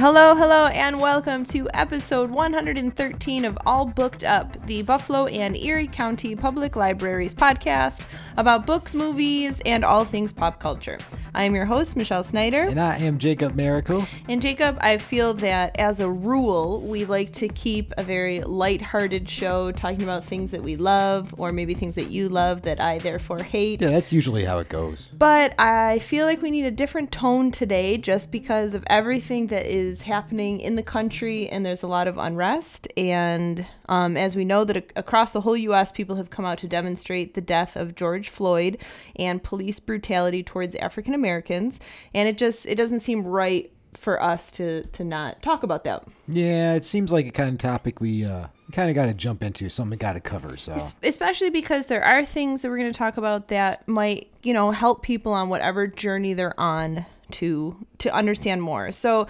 Hello, hello, and welcome to episode 113 of All Booked Up, the Buffalo and Erie County Public Libraries podcast about books, movies, and all things pop culture. I am your host, Michelle Snyder. And I am Jacob Miracle. And Jacob, I feel that as a rule, we like to keep a very light-hearted show talking about things that we love, or maybe things that you love that I therefore hate. Yeah, that's usually how it goes. But I feel like we need a different tone today just because of everything that is happening in the country and there's a lot of unrest. And um, as we know, that ac- across the whole U.S., people have come out to demonstrate the death of George Floyd and police brutality towards African Americans. And it just it doesn't seem right for us to to not talk about that. Yeah, it seems like a kind of topic we uh, kind of got to jump into, something got to cover. So especially because there are things that we're going to talk about that might you know help people on whatever journey they're on to to understand more so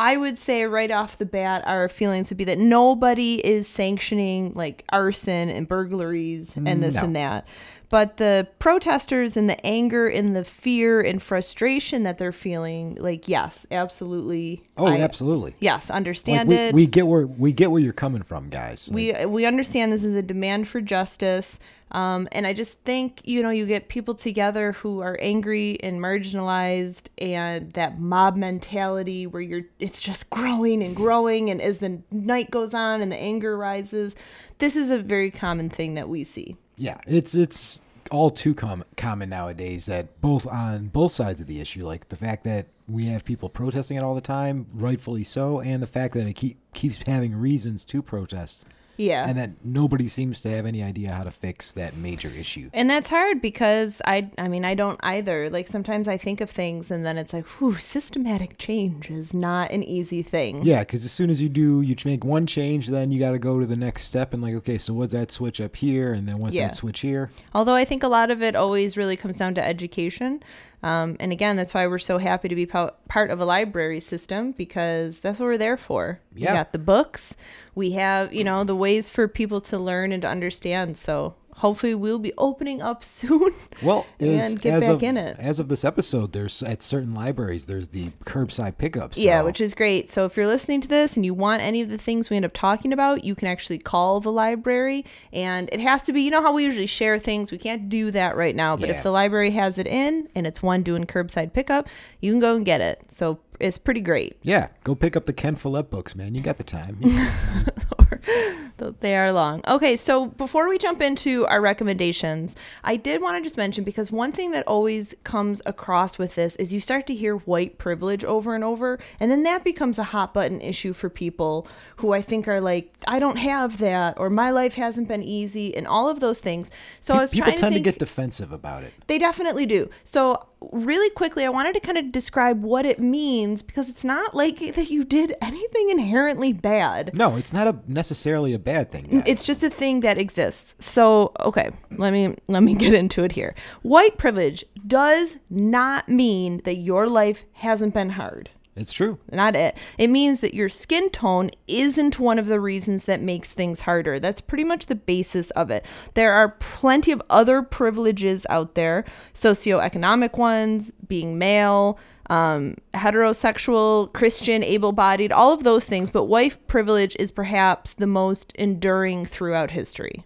i would say right off the bat our feelings would be that nobody is sanctioning like arson and burglaries and this No. and that but the protesters and the anger and the fear and frustration that they're feeling like yes absolutely oh, I- absolutely. yes Like, understand we, it we get where we get where you're coming from, guys. Like, we we understand this is a demand for justice um, and i just think you know you get people together who are angry and marginalized and that mob mentality where you're it's just growing and growing. And as the night goes on and the anger rises this is a very common thing that we see. Yeah, it's it's all too com- common nowadays that both on both sides of the issue, like the fact that we have people protesting it all the time, rightfully so, and the fact that it keep keeps having reasons to protest, yeah and that nobody seems to have any idea how to fix that major issue. and that's hard because I I mean I don't either. Like sometimes I think of things and then it's like, whew, systematic change is not an easy thing. Yeah, because as soon as you do, you make one change, then you got to go to the next step and like, okay, so what's that switch up here, and then what's Yeah. that switch here? Although I think a lot of it always really comes down to education. Um, and again, that's why we're so happy to be po- part of a library system because that's what we're there for. Yeah. We got the books, we have, you know, the ways for people to learn and to understand. So hopefully we'll be opening up soon. Well, as, And get as back of, in it. As of this episode, there's at certain libraries, there's the curbside pickup. So Yeah, which is great. So if you're listening to this and you want any of the things we end up talking about, you can actually call the library. And it has to be, you know how we usually share things? We can't do that right now. But Yeah. if the library has it in and it's one doing curbside pickup, you can go and get it. So it's pretty great. yeah, go pick up the Ken Follett books, man. You got the time. They are long. Okay, so before we jump into our recommendations, I did want to just mention because one thing that always comes across with this is you start to hear white privilege over and over, and then that becomes a hot button issue for people who I think are like, I don't have that, or my life hasn't been easy, and all of those things. So I was People trying tend to to get defensive about it. They definitely do. So, really quickly, I wanted to kind of describe what it means because it's not like that you did anything inherently bad. No, it's not a necessarily a bad thing. guys. It's just a thing that exists. So, okay, let me let me get into it here. White privilege does not mean that your life hasn't been hard. It's true. Not it. It means that your skin tone isn't one of the reasons that makes things harder. That's pretty much the basis of it. There are plenty of other privileges out there, socioeconomic ones, being male, um, heterosexual, Christian, able bodied, all of those things. But wife privilege is perhaps the most enduring throughout history.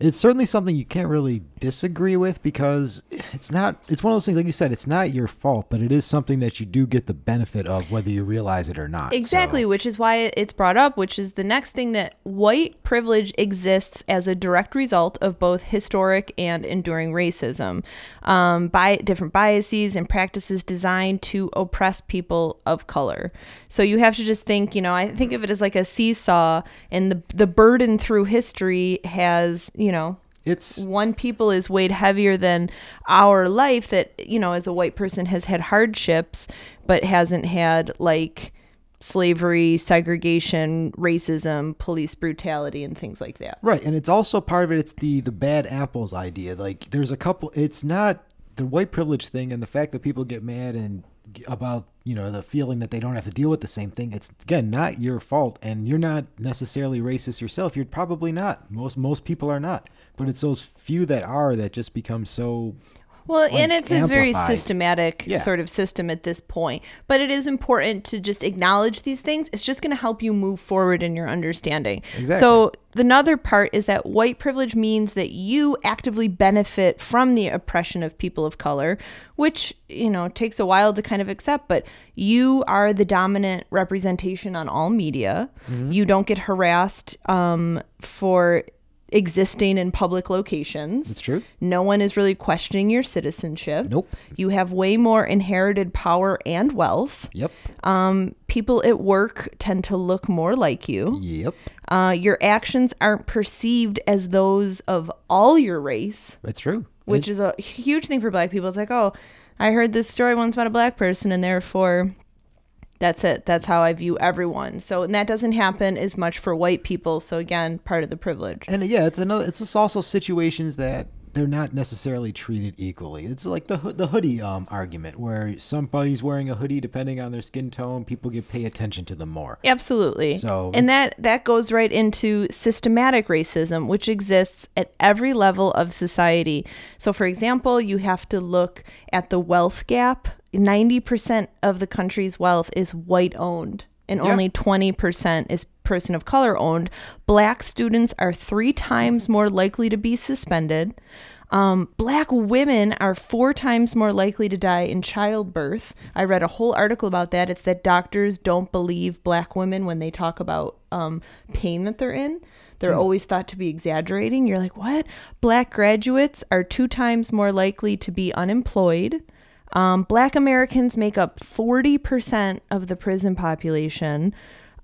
It's certainly something you can't really disagree with because it's not. It's one of those things, like you said, it's not your fault, but it is something that you do get the benefit of, whether you realize it or not. Exactly, So- which is why it's brought up, which is the next thing that white privilege exists as a direct result of both historic and enduring racism, um, by different biases and practices designed to oppress people of color. So you have to just think, you know, I think of it as like a seesaw, and the the burden through history has, you know, It's one people is weighed heavier than our life that you know as a white person has had hardships but hasn't had like slavery segregation racism police brutality and things like that Right, and it's also part of it. It's the the bad apples idea. Like there's a couple. It's not the white privilege thing and the fact that people get mad and about you know the feeling that they don't have to deal with the same thing. It's again not your fault, and you're not necessarily racist yourself. You're probably not. Most most people are not, but it's those few that are that just become so Well, and like, it's a very systematic Yeah. sort of system at this point. But it is important to just acknowledge these things. It's just going to help you move forward in your understanding. Exactly. So, another part is that white privilege means that you actively benefit from the oppression of people of color, which, you know, takes a while to kind of accept, but you are the dominant representation on all media. Mm-hmm. You don't get harassed um, for existing in public locations. It's true. No one is really questioning your citizenship. Nope. You have way more inherited power and wealth. Yep. Um, people at work tend to look more like you. Yep. Uh, your actions aren't perceived as those of all your race, It's true. which is a huge thing for black people. It's like, oh, I heard this story once about a black person, and therefore that's it. That's how I view everyone. So, and that doesn't happen as much for white people. So, again, part of the privilege. And yeah, it's another. It's just also situations that they're not necessarily treated equally. It's like the the hoodie um argument where somebody's wearing a hoodie depending on their skin tone, people get pay attention to them more. Absolutely. So- and that that goes right into systematic racism, which exists at every level of society. So, for example, you have to look at the wealth gap. Ninety percent of the country's wealth is white owned, and Yeah. only twenty percent is person of color owned. Black students are three times more likely to be suspended. Um, black women are four times more likely to die in childbirth. I read a whole article about that. It's that doctors don't believe black women when they talk about um, pain that they're in. They're always thought to be exaggerating. You're like, what? Black graduates are two times more likely to be unemployed. Um, black Americans make up 40% of the prison population.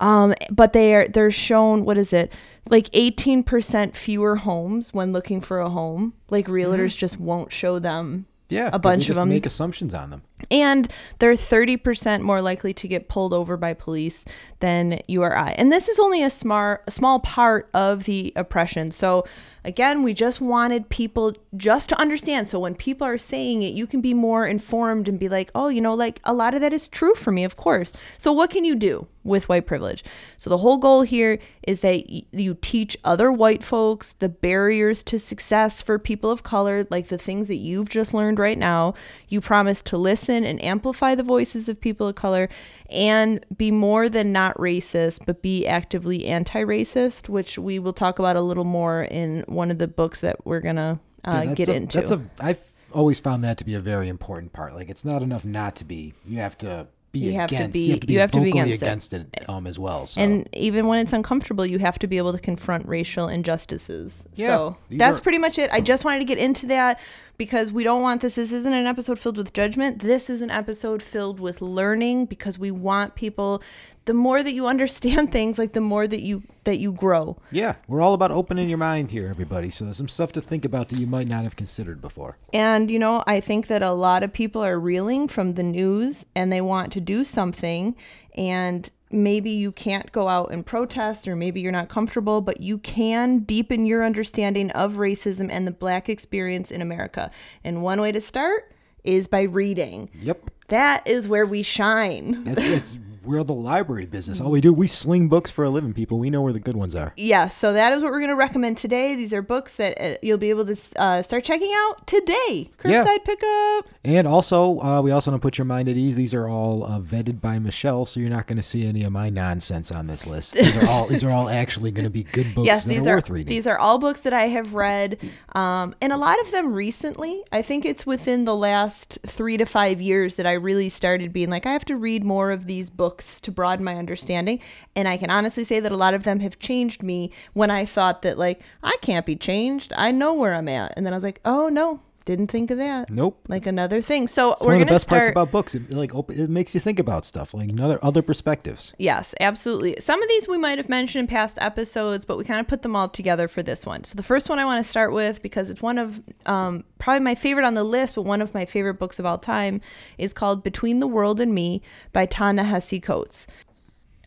Um, but they are they're shown what is it like 18% fewer homes when looking for a home like realtors just won't show them Yeah, a bunch of them Make assumptions on them. And they're 30% more likely to get pulled over by police than you or I. And this is only a smart a small part of the oppression. So again, we just wanted people just to understand. So when people are saying it, you can be more informed and be like, "Oh, you know, like a lot of that is true for me, of course." So what can you do with white privilege? So the whole goal here is that you teach other white folks the barriers to success for people of color, like the things that you've just learned right now. You promise to listen and amplify the voices of people of color and be more than not racist, but be actively anti racist, which we will talk about a little more in one of the books that we're going to uh, Yeah, get a, into. That's a. I've always found that to be a very important part. Like it's not enough not to be. You have to be You have against. be- you have to be you have to be against against it, um, as well. So. And even when it's uncomfortable, you have to be able to confront racial injustices. Yeah, so that's are- pretty much it. I just wanted to get into that because we don't want this. This isn't an episode filled with judgment. This is an episode filled with learning because we want people. The more that you understand things, like the more that you that you grow. yeah, we're all about opening your mind here, everybody. So there's some stuff to think about that you might not have considered before. And, you know, I think that a lot of people are reeling from the news and they want to do something. And maybe you can't go out and protest, or maybe you're not comfortable, but you can deepen your understanding of racism and the black experience in America. And one way to start is by reading. Yep. That is where we shine. That's it's we're the library business. All we do, we sling books for a living. People, we know where the good ones are. Yeah, so that is what we're going to recommend today. These are books that uh, you'll be able to uh, start checking out today. Yeah. Curbside pickup. And also, uh, we also want to put your mind at ease. These are all uh, vetted by Michelle, so you're not going to see any of my nonsense on this list. These are all these are all actually going to be good books yes, that these are are worth reading. these are all books that I have read, um, and a lot of them recently. I think it's within the last three to five years that I really started being like, I have to read more of these books to broaden my understanding. And I can honestly say that a lot of them have changed me when I thought that like I can't be changed. I know where I'm at, and then I was like, oh no, didn't think of that. Nope. Like another thing. So It's we're one of the best start. parts about books. It like it makes you think about stuff, like another other perspectives. Yes, absolutely. Some of these we might have mentioned in past episodes, but we kind of put them all together for this one. So the first one I want to start with, because it's one of um, probably my favorite on the list, but one of my favorite books of all time, is called Between the World and Me by Ta-Nehisi Coates.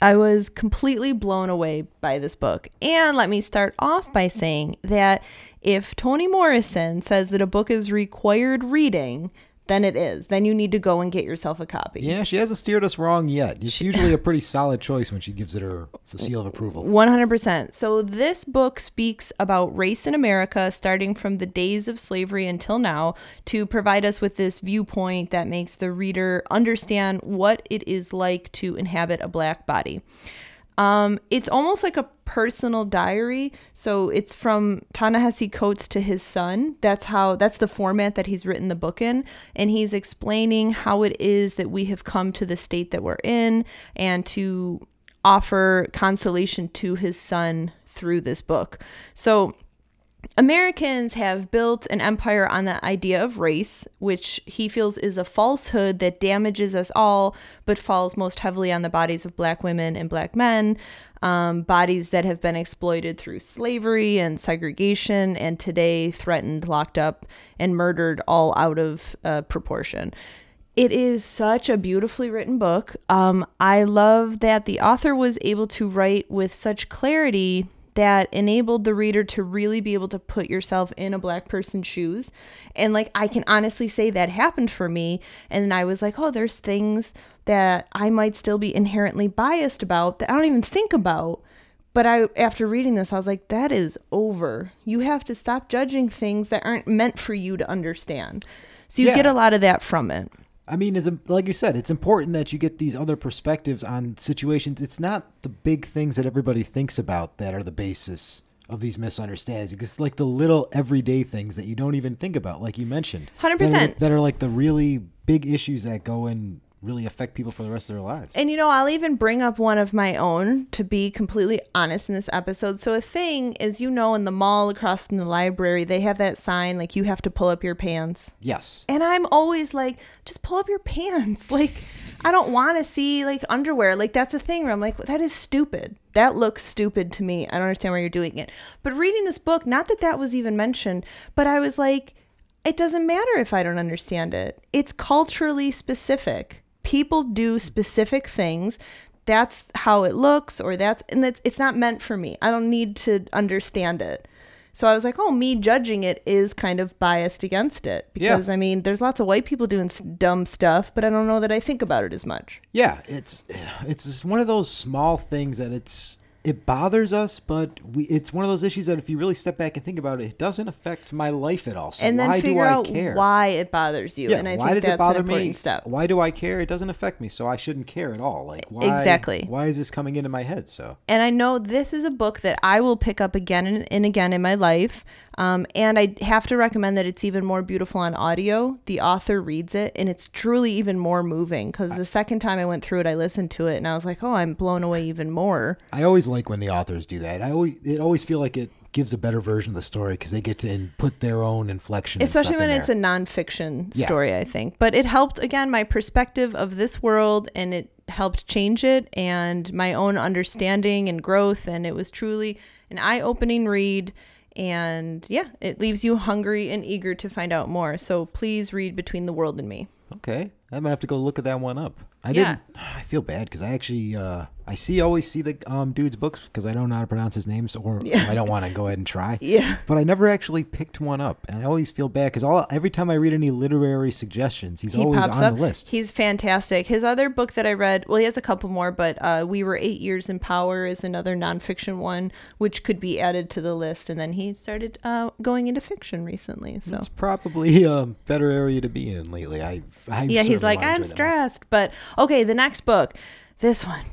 I was completely blown away by this book. And let me start off by saying that if Toni Morrison says that a book is required reading, then it is. Then you need to go and get yourself a copy. Yeah, she hasn't steered us wrong yet. It's usually a pretty solid choice when she gives it her the seal of approval. 100%. So, this book speaks about race in America starting from the days of slavery until now to provide us with this viewpoint that makes the reader understand what it is like to inhabit a black body. Um, it's almost like a personal diary. So it's from Ta-Nehisi Coates to his son. That's how that's the format that he's written the book in. And he's explaining how it is that we have come to the state that we're in and to offer consolation to his son through this book. So Americans have built an empire on the idea of race, which he feels is a falsehood that damages us all, but falls most heavily on the bodies of black women and black men, um, bodies that have been exploited through slavery and segregation, and today threatened, locked up, and murdered all out of uh, proportion. It is such a beautifully written book. Um, I love that the author was able to write with such clarity that enabled the reader to really be able to put yourself in a black person's shoes. And like I can honestly say that happened for me and I was like, "Oh, there's things that I might still be inherently biased about that I don't even think about." But I after reading this, I was like, "That is over. You have to stop judging things that aren't meant for you to understand." So you Yeah. get a lot of that from it. I mean, it's like you said, it's important that you get these other perspectives on situations. It's not the big things that everybody thinks about that are the basis of these misunderstandings. It's like the little everyday things that you don't even think about, like you mentioned. 100%. That are, that are like the really big issues that go and really affect people for the rest of their lives. And you know, I'll even bring up one of my own to be completely honest in this episode. So, a thing is, you know, in the mall across from the library, they have that sign like you have to pull up your pants. yes. And I'm always like, just pull up your pants. Like, I don't want to see like underwear. Like, that's a thing where I'm like, that is stupid. That looks stupid to me. I don't understand why you're doing it. But reading this book, not that that was even mentioned, but I was like, it doesn't matter if I don't understand it. It's culturally specific. People do specific things. That's how it looks, or that's, and that's, it's not meant for me. I don't need to understand it. So I was like, oh, me judging it is kind of biased against it Yeah. because I mean, there's lots of white people doing dumb stuff, but I don't know that I think about it as much. Yeah, it's it's just one of those small things that it's it bothers us, but we it's one of those issues that if you really step back and think about it, it doesn't affect my life at all. So and then why do figure I out care? why it bothers you. Yeah, and I why think does that's it bother me? step. Why do I care? It doesn't affect me, so I shouldn't care at all. Like why Exactly. Why is this coming into my head? So And I know this is a book that I will pick up again and, and again in my life. Um, and I have to recommend that it's even more beautiful on audio. The author reads it, and it's truly even more moving. Because the second time I went through it, I listened to it, and I was like, "Oh, I'm blown away even more." I always like when the authors do that. I always it always feel like it gives a better version of the story because they get to in, put their own inflection. especially when it's a nonfiction Yeah. story i think but it helped again my perspective of this world and it helped change it and my own understanding and growth and it was truly an eye-opening read and yeah it leaves you hungry and eager to find out more so please read between the world and me Okay, I might have to go look at that one up. I Yeah. didn't. I feel bad because I actually uh, I see always see the um dude's books because I don't know how to pronounce his names or Yeah. I don't want to go ahead and try. yeah But I never actually picked one up, and I always feel bad because all every time I read any literary suggestions, he's he always on up the list. he's fantastic his other book that i read well he has a couple more but uh, we were eight years in power is another nonfiction one which could be added to the list and then he started uh, going into fiction recently so It's probably a better area to be in lately. I, I yeah he's like i'm stressed but okay the next book this one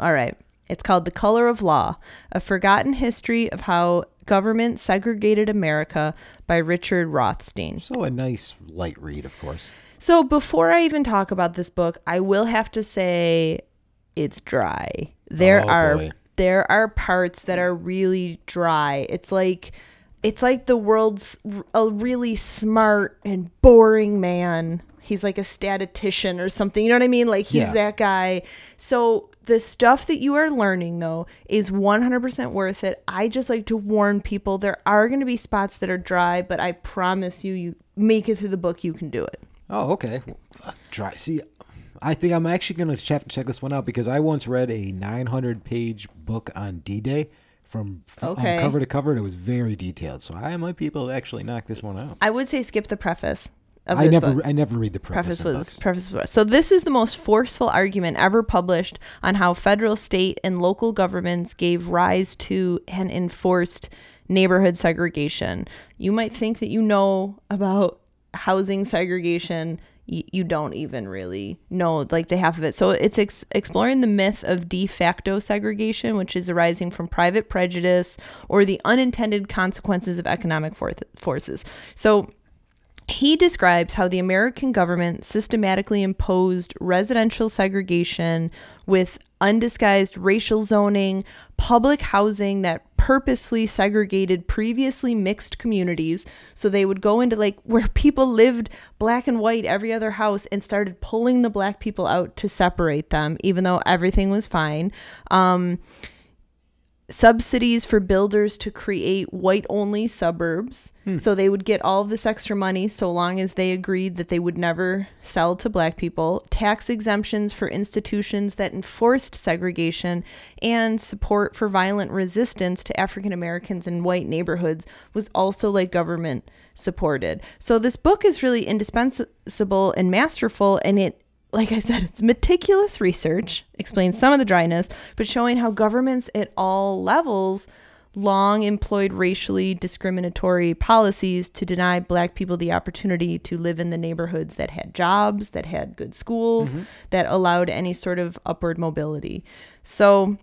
all right it's called the color of law a forgotten history of how government segregated america by richard rothstein So a nice light read, of course. So before I even talk about this book, I will have to say it's dry. There Oh, are boy. there are parts that are really dry. It's like it's like the world's a really smart and boring man. He's like a statistician or something. You know what I mean? Like he's Yeah. that guy. So the stuff that you are learning though is 100% worth it. I just like to warn people there are going to be spots that are dry, but I promise you you make it through the book you can do it. Oh, okay. Well, Try. See, I think I'm actually going to have to check this one out because I once read a 900 page book on D Day from f- um, Okay. cover to cover. And it was very detailed. So I might be able to actually knock this one out. I would say skip the preface. I never, book. I never read the preface. preface was preface was so this is the most forceful argument ever published on how federal state and local governments gave rise to and enforced neighborhood segregation you might think that you know about housing segregation y- you don't even really know like the half of it so it's ex- exploring the myth of de facto segregation which is arising from private prejudice or the unintended consequences of economic for- forces so he describes how the American government systematically imposed residential segregation with undisguised racial zoning, public housing that purposely segregated previously mixed communities. So they would go into like where people lived black and white every other house and started pulling the black people out to separate them, even though everything was fine. Um, subsidies for builders to create white only suburbs. Hmm. So they would get all this extra money so long as they agreed that they would never sell to black people. Tax exemptions for institutions that enforced segregation and support for violent resistance to African Americans in white neighborhoods was also like government supported. So this book is really indispensable and masterful and it like I said, it's meticulous research, explains some of the dryness, but showing how governments at all levels long employed racially discriminatory policies to deny black people the opportunity to live in the neighborhoods that had jobs, that had good schools, mm-hmm. that allowed any sort of upward mobility. So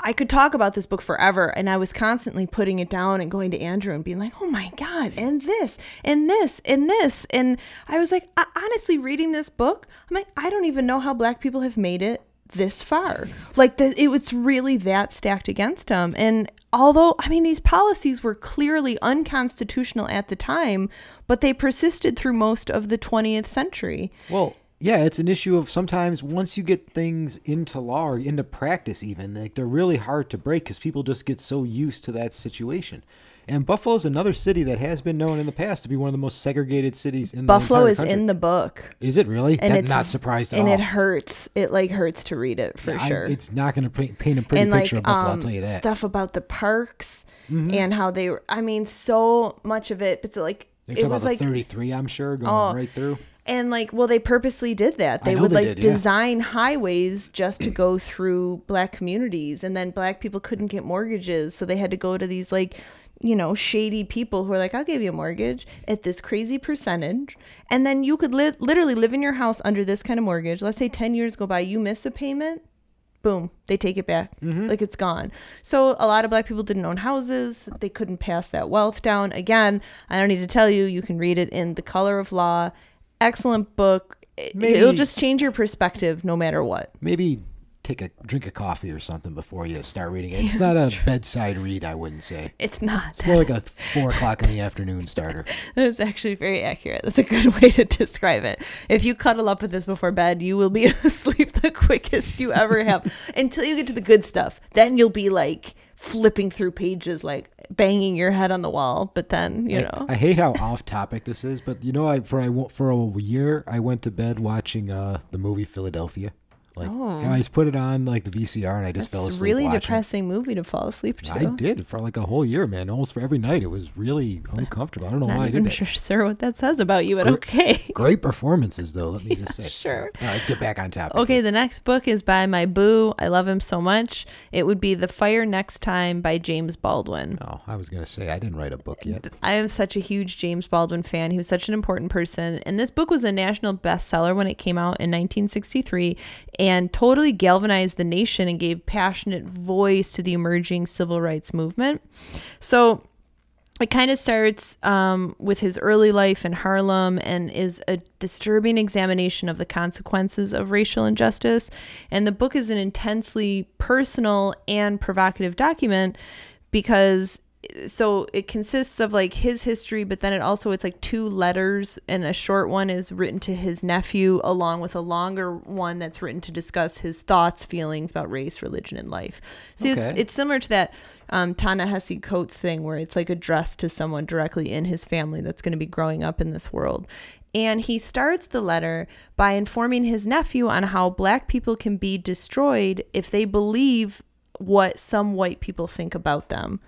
I could talk about this book forever, and I was constantly putting it down and going to Andrew and being like, "Oh my god!" and this, and this, and this, and I was like, honestly, reading this book, I'm like, I don't even know how Black people have made it this far. Like, the, it was really that stacked against them, and although I mean, these policies were clearly unconstitutional at the time, but they persisted through most of the 20th century. Well, yeah, it's an issue of sometimes once you get things into law or into practice, even like they're really hard to break because people just get so used to that situation. And Buffalo's another city that has been known in the past to be one of the most segregated cities in Buffalo the is country. in the book. Is it really? and That- it's not surprised at and all. it hurts it like hurts to read it for I- sure it's not going to paint, a pretty and like picture of Buffalo. um, I'll tell you that. Mm-hmm. stuff about the parks and how they were i mean so much of it but so like it was like 33, I'm sure, going Oh. right through. And like well they purposely did that. They would they like did, yeah. design highways just to go through black communities. And then black people couldn't get mortgages. So they had to go to these like you know shady people who are like i'll give you a mortgage at this crazy percentage. And then you could li- literally live in your house under this kind of mortgage. Let's say 10 years go by you miss a payment boom they take it back. Mm-hmm. Like it's gone. So a lot of black people didn't own houses. They couldn't pass that wealth down. Again i don't need to tell you. You can read it in the color of law excellent book Maybe- it'll just change your perspective no matter what Maybe take a drink of coffee or something before you start reading it. It's not a bedside read, I wouldn't say. it's not It's more like a four o'clock in the afternoon starter. That's actually very accurate. That's a good way to describe it. If you cuddle up with this before bed, you will be asleep the quickest you ever have until you get to the good stuff. Then you'll be like flipping through pages, like banging your head on the wall. But then, you know, I hate how off topic this is, but you know, I for I for a year I went to bed watching uh the movie Philadelphia. Like Oh. I just put it on like the VCR and I just fell it's asleep. a really watching depressing movie to fall asleep to. I did for like a whole year, man. Almost for every night. It was really uncomfortable. I don't know Not why I did sure, sure what that says about you, but Gr- okay. Great performances, though. Let me just say. sure. Right, let's get back on topic. Okay, the next book is by my boo. I love him so much. It would be The Fire Next Time by James Baldwin. Oh, I was gonna say I didn't write a book yet. I am such a huge James Baldwin fan. He was such an important person. And this book was a national bestseller when it came out in 1963 and totally galvanized the nation and gave passionate voice to the emerging civil rights movement. So it kind of starts um, with his early life in Harlem and is a disturbing examination of the consequences of racial injustice. And the book is an intensely personal and provocative document because so it consists of like his history but then it also it's like two letters and a short one is written to his nephew along with a longer one that's written to discuss his thoughts feelings about race religion and life. So it's it's similar to that um, Ta-Nehisi Coates thing where it's like addressed to someone directly in his family that's going to be growing up in this world. And he starts the letter by informing his nephew on how black people can be destroyed if they believe what some white people think about them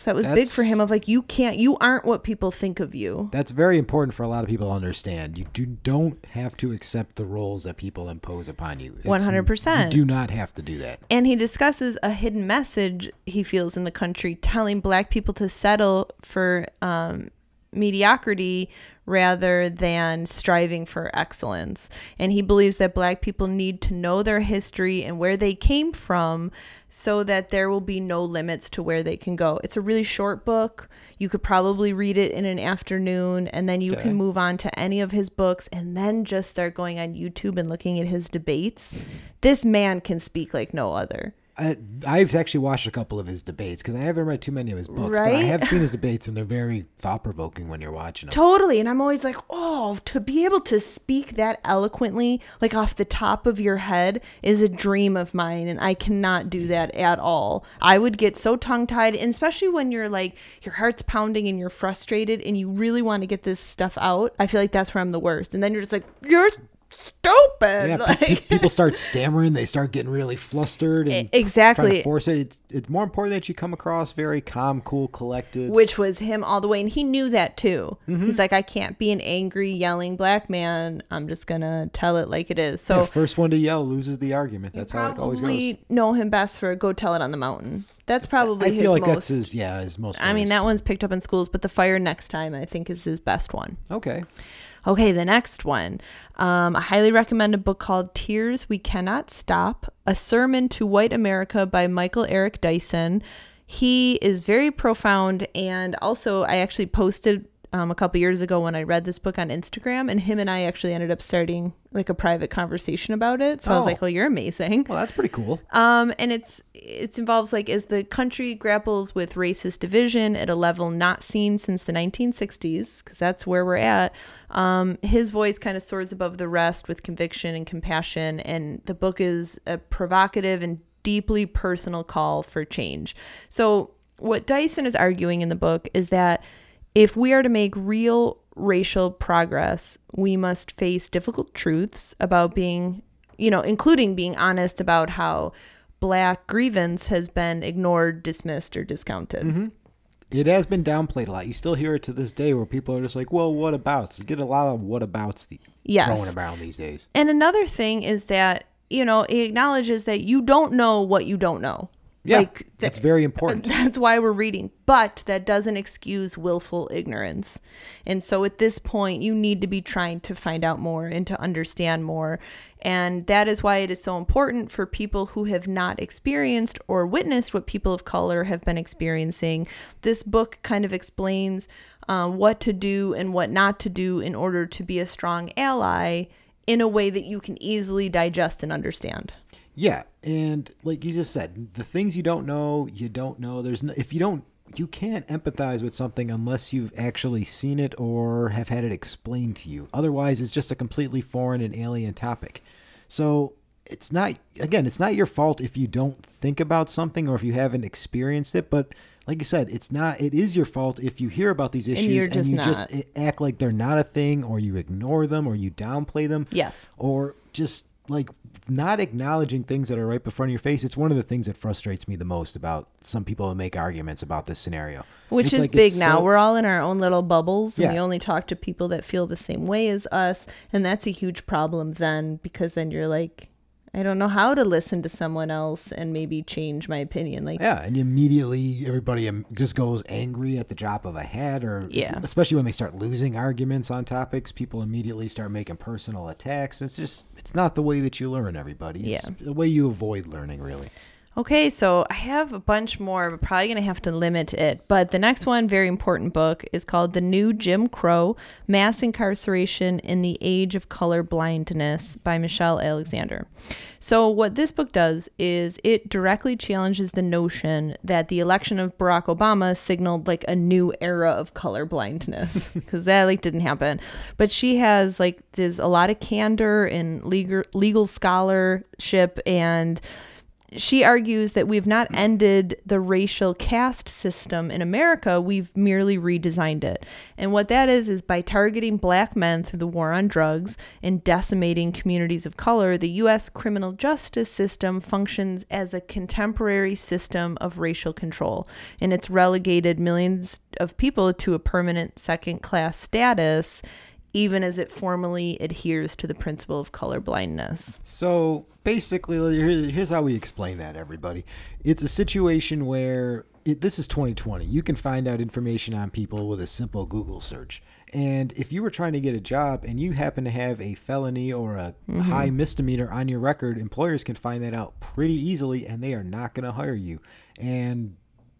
So that was big for him of like you can't you aren't what people think of you. That's very important for a lot of people to understand. You do don't have to accept the roles that people impose upon you. 100%. You do not have to do that. And he discusses a hidden message he feels in the country telling black people to settle for um, mediocrity rather than striving for excellence. And he believes that black people need to know their history and where they came from so that there will be no limits to where they can go. It's a really short book. You could probably read it in an afternoon and then you Okay. can move on to any of his books and then just start going on YouTube and looking at his debates. This man can speak like no other. I, I've actually watched a couple of his debates because I haven't read too many of his books, but I have seen his debates and they're very thought provoking when you're watching them. Totally. And I'm always like, oh, to be able to speak that eloquently, like off the top of your head, is a dream of mine. And I cannot do that at all. I would get so tongue tied, and especially when you're like, your heart's pounding and you're frustrated and you really want to get this stuff out. I feel like that's where I'm the worst. And then you're just like, you're stupid. Yeah, pe- like, people start stammering. They start getting really flustered and exactly. force it. It's it's more important that you come across very calm, cool, collected. which was him all the way and he knew that too Mm-hmm. he's like i can't be an angry yelling black man i'm just gonna tell it like it is so Yeah, first one to yell loses the argument. That's how it always goes. know him best for go tell it on the mountain that's probably I his feel like most that's his yeah his most. i mean that one's picked up in schools but the fire next time i think is his best one Okay. Okay, the next one. Um, I highly recommend a book called Tears We Cannot Stop A Sermon to White America by Michael Eric Dyson. He is very profound, and also, I actually posted um, a couple years ago when I read this book on Instagram, and him and I actually ended up starting like a private conversation about it. So I was Oh. like, "Well, you're amazing." Well, that's pretty cool. Um, and it's it involves like as the country grapples with racist division at a level not seen since the 1960s, because that's where we're at. Um, his voice kind of soars above the rest with conviction and compassion, and the book is a provocative and deeply personal call for change. So what Dyson is arguing in the book is that if we are to make real racial progress, we must face difficult truths about being, you know, including being honest about how black grievance has been ignored, dismissed, or discounted. Mm-hmm. It has been downplayed a lot. You still hear it to this day where people are just like, "Well, what abouts?" You get a lot of what abouts the Yes. thrown around these days. And another thing is that, you know, it acknowledges that you don't know what you don't know. Yeah, Like, th- that's very important. That's why we're reading. But that doesn't excuse willful ignorance. And so at this point, you need to be trying to find out more and to understand more. And that is why it is so important for people who have not experienced or witnessed what people of color have been experiencing. This book kind of explains um, what to do and what not to do in order to be a strong ally in a way that you can easily digest and understand. Yeah, and like you just said, the things you don't know, you don't know. There's no, if you don't, you can't empathize with something unless you've actually seen it or have had it explained to you. Otherwise, it's just a completely foreign and alien topic. So it's not again, it's not your fault if you don't think about something or if you haven't experienced it, but like you said, it's not. It is your fault if you hear about these issues and, just you not. just act like they're not a thing, or you ignore them, or you downplay them Yes. or just like not acknowledging things that are right before your face. It's one of the things that frustrates me the most about some people who make arguments about this scenario. Which It's is like, big now. so- We're all in our own little bubbles and we only talk to people that feel the same way as us. And that's a huge problem then because then you're like, I don't know how to listen to someone else and maybe change my opinion. Like, yeah, and immediately everybody just goes angry at the drop of a hat, or Yeah. especially when they start losing arguments on topics, people immediately start making personal attacks. It's just it's not the way that you learn. Everybody, it's Yeah. the way you avoid learning. Really, Okay, so I have a bunch more, but probably going to have to limit it. But the next one, very important book, is called The New Jim Crow Mass Incarceration in the Age of Color Blindness by Michelle Alexander. So, what this book does is it directly challenges the notion that the election of Barack Obama signaled like a new era of color blindness because that like didn't happen. But she has like, there's a lot of candor and legal, legal scholarship and she argues that we've not ended the racial caste system in America, we've merely redesigned it. And what that is, is by targeting black men through the war on drugs and decimating communities of color, the U.S. criminal justice system functions as a contemporary system of racial control. And it's relegated millions of people to a permanent second class status even as it formally adheres to the principle of colorblindness. So basically, here's how we explain that, everybody. It's a situation where it, this is 2020. You can find out information on people with a simple Google search. And if you were trying to get a job and you happen to have a felony or a mm-hmm. high misdemeanor on your record, employers can find that out pretty easily and they are not going to hire you. And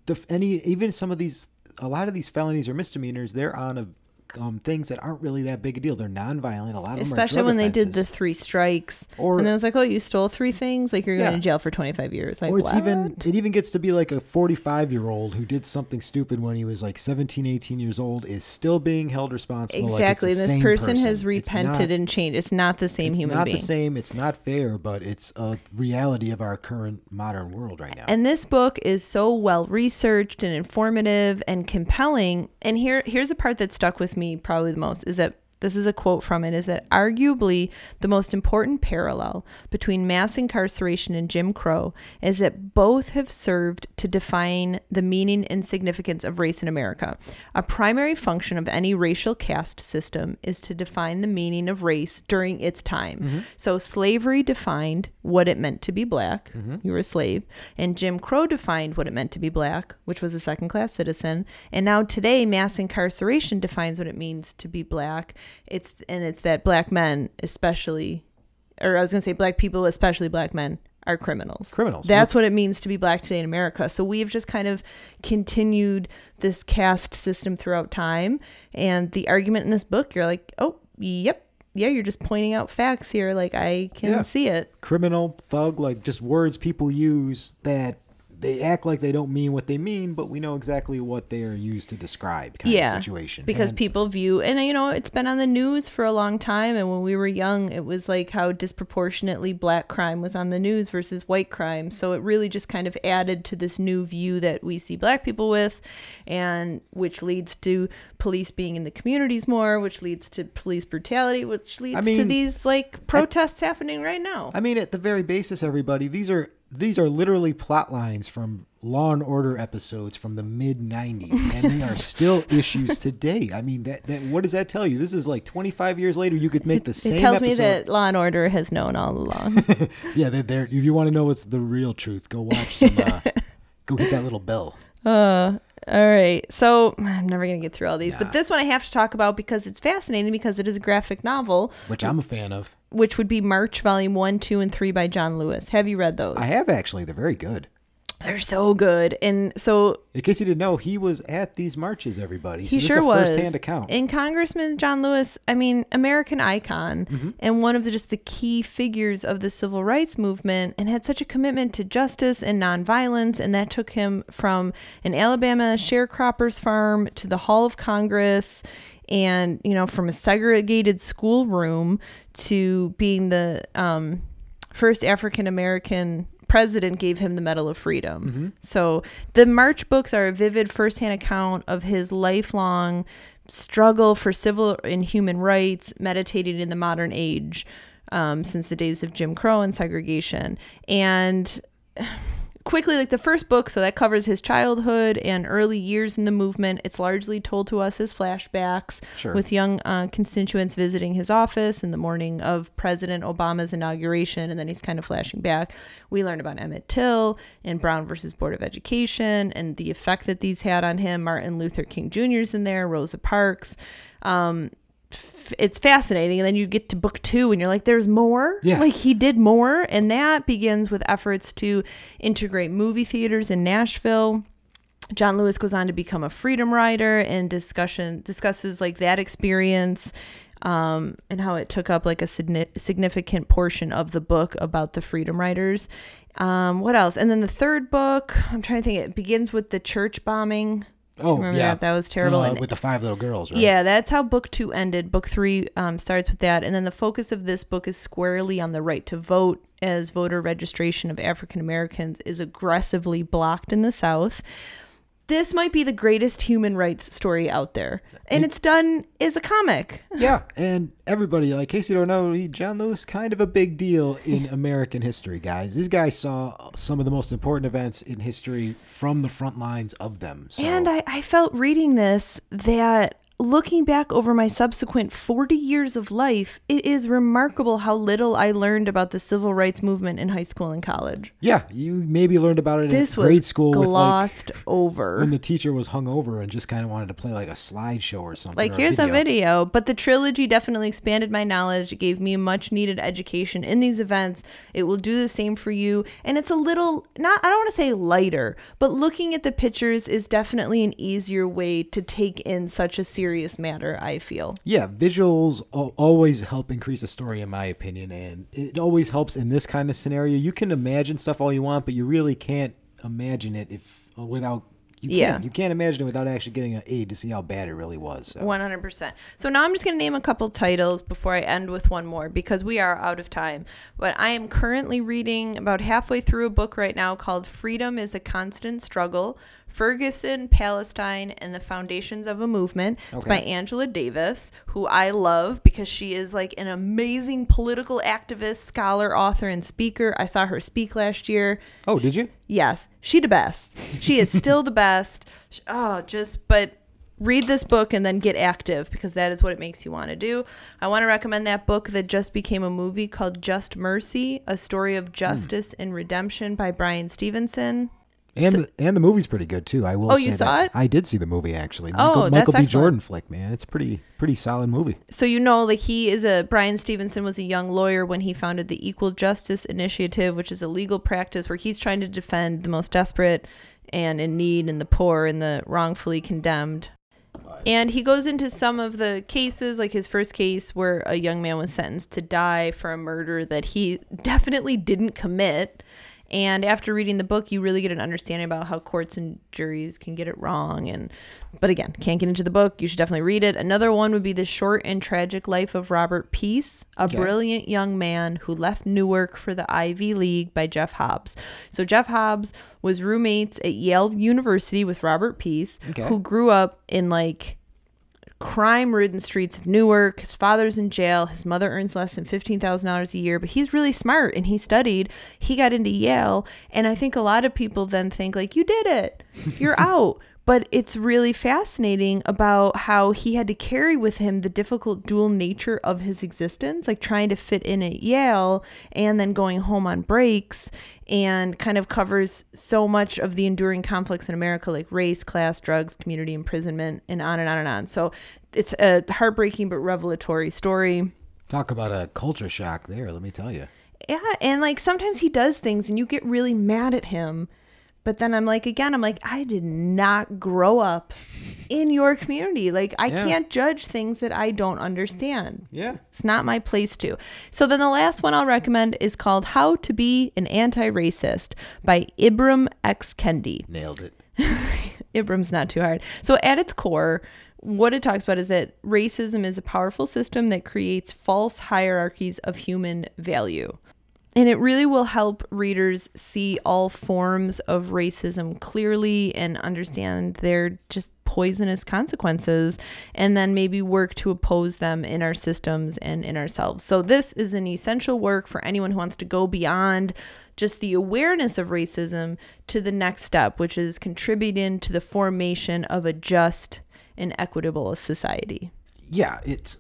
the any even some of these a lot of these felonies or misdemeanors, they're on a um, things that aren't really that big a deal. They're non-violent. A lot of them are Especially when they did the three strikes. Or- and then it's like, oh, you stole three things? Like you're going Yeah. to jail for 25 years. Like, or it's what? even it even gets to be like a 45 year old who did something stupid when he was like 17 18 years old is still being held responsible like it's Exactly. the this same person, has repented not- and changed. It's not the same it's human not being. the same it's not fair but it's a reality of our current modern world right now And this book is so well researched and informative and compelling. And here here's a part that stuck with me probably the most is that this is a quote from it is that arguably the most important parallel between mass incarceration and Jim Crow is that both have served to define the meaning and significance of race in America. A primary function of any racial caste system is to define the meaning of race during its time. Mm-hmm. So slavery defined what it meant to be black. Mm-hmm. You were a slave. And Jim Crow defined what it meant to be black, which was a second class citizen. And now today mass incarceration defines what it means to be black. It's and it's that black men especially or I was going to say black people, especially black men are criminals. Criminals. That's what it means to be black today in America. So we've just kind of continued this caste system throughout time. And the argument in this book, you're like, oh, yep. Yeah, you're just pointing out facts here. Like I can Yeah. see it. criminal thug like just words people use that they act like they don't mean what they mean but we know exactly what they are used to describe kind yeah, of situation because And- people view, and you know, it's been on the news for a long time. And when we were young, it was like how disproportionately black crime was on the news versus white crime. So it really just kind of added to this new view that we see black people with, and which leads to police being in the communities more, which leads to police brutality, which leads to mean, these like protests happening right now. I mean, at the very basis, everybody, these are these are literally plot lines from Law and Order episodes from the mid '90s, and they are still issues today. I mean, that, that what does that tell you? This is like 25 years later. You could make the same. it tells me that Law and Order has known all along. Yeah, they're, if you want to know what's the real truth, go watch some. Uh, go hit that little bell. Uh, all right. So I'm never gonna get through all these, Nah. but this one I have to talk about because it's fascinating because it is a graphic novel, Which I'm a fan of. which would be March Volume One, Two, and Three by John Lewis. Have you read those? I have actually. They're very good. They're so good, and so In case you didn't know, he was at these marches. Everybody, so he this sure is a was. first-hand account. And Congressman John Lewis, I mean, American icon, and one of the just the key figures of the civil rights movement, and had such a commitment to justice and nonviolence, and that took him from an Alabama sharecroppers farm to the Hall of Congress. And you know, from a segregated schoolroom to being the um, first African American president gave him the Medal of Freedom. So the March books are a vivid firsthand account of his lifelong struggle for civil and human rights, meditating in the modern age um, since the days of Jim Crow and segregation. And quickly like the first book so that covers his childhood and early years in the movement. It's largely told to us as flashbacks Sure. with young uh, constituents visiting his office in the morning of president obama's inauguration and then he's kind of flashing back. We learn about emmett till and brown versus board of education and the effect that these had on him. Martin luther king jr's in there rosa parks. Um, it's fascinating. And then you get to book two and you're like there's more? Yeah. like he did more? And that begins with efforts to integrate movie theaters in nashville. John lewis goes on to become a freedom rider and discussion discusses like that experience um, and how it took up like a significant portion of the book about the freedom riders. Um, what else? And then the third book i'm trying to think it begins with the church bombing oh, remember yeah, that that was terrible Uh, with the five little girls, right? yeah, that's how book two ended. Book three um, starts with that. And then the focus of this book is squarely on the right to vote as voter registration of African Americans is aggressively blocked in the South. This might be the greatest human rights story out there. And it's done as a comic. Yeah, and everybody, like Casey don't know, John Lewis, kind of a big deal in American history, guys. This guy saw some of the most important events in history from the front lines of them. So. And I, I felt reading this that looking back over my subsequent 40 years of life, it is remarkable how little I learned about the civil rights movement in high school and college. yeah, you maybe learned about it This in grade school with like glossed over. when the teacher was hungover and just kind of wanted to play like a slideshow or something. Like or here's a video, but the trilogy definitely expanded my knowledge. It gave me a much needed education in these events. It will do the same for you, and it's a little not I don't want to say lighter, but looking at the pictures is definitely an easier way to take in such a serious matter, I feel. Yeah, visuals always help increase a story, in my opinion, and it always helps in this kind of scenario. You can imagine stuff all you want, but you really can't imagine it if uh, without. You Yeah. can't. You can't imagine it without actually getting an aid to see how bad it really was. So. 100%. So now I'm just going to name a couple titles before I end with one more because we are out of time. But I am currently reading about halfway through a book right now called Freedom is a Constant Struggle Ferguson, Palestine, and the Foundations of a Movement. It's by Angela Davis, who I love because she is like an amazing political activist, scholar, author, and speaker. I saw her speak last year. Oh, did you? Yes, she the best. She is still the best. Oh, just but read this book and then get active because that is what it makes you want to do. I want to recommend that book that just became a movie called Just Mercy: A Story of hmm. Justice and Redemption by Bryan Stevenson. And the, and the movie's pretty good too. I will. Oh, you saw that. it? I did see the movie actually. Oh, Michael, that's Michael B. excellent. Jordan flick, man. It's pretty pretty solid movie. So you know, like he is a Bryan Stevenson was a young lawyer when he founded the Equal Justice Initiative, which is a legal practice where he's trying to defend the most desperate and in need and the poor and the wrongfully condemned. And he goes into some of the cases, like his first case where a young man was sentenced to die for a murder that he definitely didn't commit. And after reading the book, you really get an understanding about how courts and juries can get it wrong. And but again, can't get into the book. You should definitely read it. Another one would be the short and tragic life of Robert Peace, a Okay. brilliant young man who left Newark for the Ivy League by Jeff Hobbs. So Jeff Hobbs was roommates at Yale University with Robert Peace, Okay. who grew up in like crime ridden streets of Newark. His father's in jail. His mother earns less than $15,000 a year, but he's really smart and he studied. He got into Yale. And I think a lot of people then think, like, you did it, you're out. But it's really fascinating about how he had to carry with him the difficult dual nature of his existence, like trying to fit in at Yale and then going home on breaks, and kind of covers so much of the enduring conflicts in America, like race, class, drugs, community imprisonment, and on and on and on. So it's a heartbreaking but revelatory story. Talk about a culture shock there. Let me tell you. Yeah, and like sometimes he does things and you get really mad at him. But then I'm like, again, I'm like, I did not grow up in your community. Like, I Yeah. can't judge things that I don't understand. Yeah. It's not my place to. So then the last one I'll recommend is called How to Be an Anti-Racist by Ibram X. Kendi. Nailed it. Ibram's not too hard. So at its core, what it talks about is that racism is a powerful system that creates false hierarchies of human value. And it really will help readers see all forms of racism clearly and understand their just poisonous consequences and then maybe work to oppose them in our systems and in ourselves. So this is an essential work for anyone who wants to go beyond just the awareness of racism to the next step, which is contributing to the formation of a just and equitable society. Yeah, it's.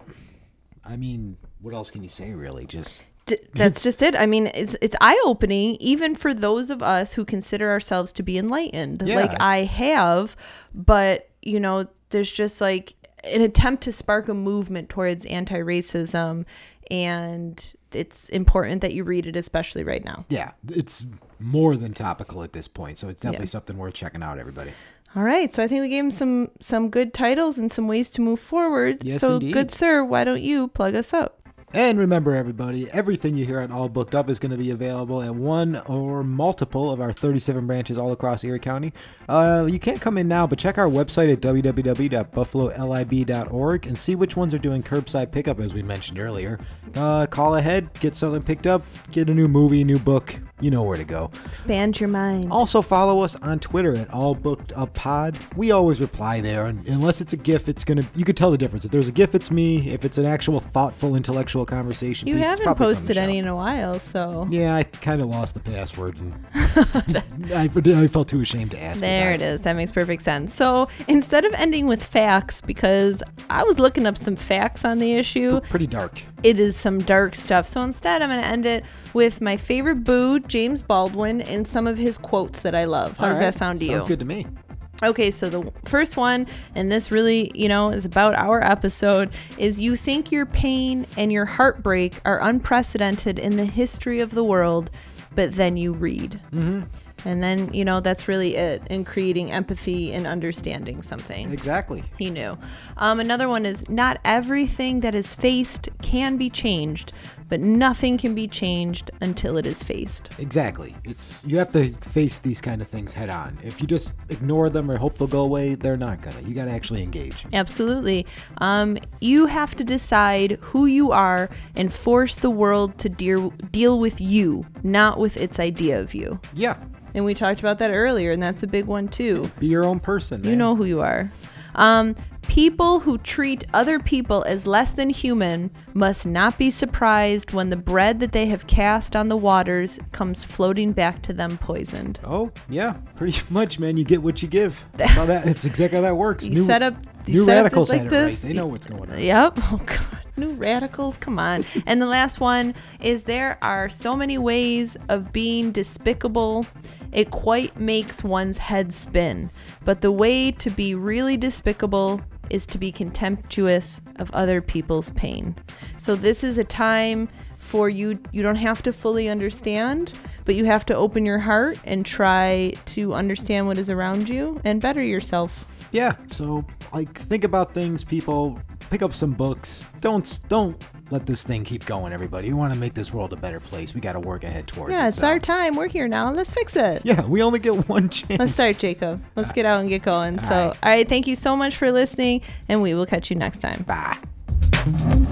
I mean, what else can you say? Really, just D- that's just it. I mean, it's it's eye opening even for those of us who consider ourselves to be enlightened, Yeah, like I have. But you know, there's just like an attempt to spark a movement towards anti-racism, and it's important that you read it, especially right now. yeah, it's more than topical at this point. So it's definitely Yeah. something worth checking out, everybody. All right, so I think we gave him some some good titles and some ways to move forward. Yes, so, indeed. good sir, why don't you plug us up? And remember, everybody, everything you hear on All Booked Up is going to be available at one or multiple of our 37 branches all across Erie County. Uh, you can't come in now, but check our website at www.buffalolib.org and see which ones are doing curbside pickup, as we mentioned earlier. Uh, call ahead, get something picked up, get a new movie, new book. You know where to go. Expand your mind. Also, follow us on Twitter at All Booked Up Pod. We always reply there, and unless it's a GIF, it's gonna you could tell the difference. If there's a GIF, it's me. If it's an actual thoughtful, intellectual conversation, You piece, it's haven't probably from posted any Michelle. in a while, so Yeah, I kind of lost the password, and I, I felt too ashamed to ask. there it is. That makes perfect sense. So instead of ending with facts, because I was looking up some facts on the issue, Pretty dark. it is some dark stuff. So instead, I'm going to end it with my favorite boo, James Baldwin, and some of his quotes that I love. How All does right. that sound to you? Sounds good to me. Okay, so the first one, and this really, you know, is about our episode, is you think your pain and your heartbreak are unprecedented in the history of the world, but then you read. Mm-hmm. And then, you know, that's really it in creating empathy and understanding something. Exactly. He knew. Um, another one is not everything that is faced can be changed, but nothing can be changed until it is faced. Exactly. It's you have to face these kind of things head on. If you just ignore them or hope they'll go away, they're not gonna. You got to actually engage. Absolutely. Um, you have to decide who you are and force the world to deal deal with you, not with its idea of you. Yeah. And we talked about that earlier, and that's a big one too. Be your own person. You know who you are. Um, people who treat other people as less than human must not be surprised when the bread that they have cast on the waters comes floating back to them poisoned. Oh yeah, pretty much, man. You get what you give. That's how that. It's exactly how that works. You set up new radicals like had it right. this. They know what's going on. Yep. Oh god. New radicals, come on. and the last one is there are so many ways of being despicable. It quite makes one's head spin. But the way to be really despicable is to be contemptuous of other people's pain. So this is a time for you you don't have to fully understand, but you have to open your heart and try to understand what is around you and better yourself. Yeah. So like, think about things, people. Pick up some books. Don't don't let this thing keep going, everybody. We want to make this world a better place. We got to work ahead towards Yeah, it. it's so- our time. We're here now. Let's fix it. Yeah, we only get one chance. Let's start, Jacob. Let's get out and get going. So, right. all right. Thank you so much for listening, and we will catch you next time. Bye.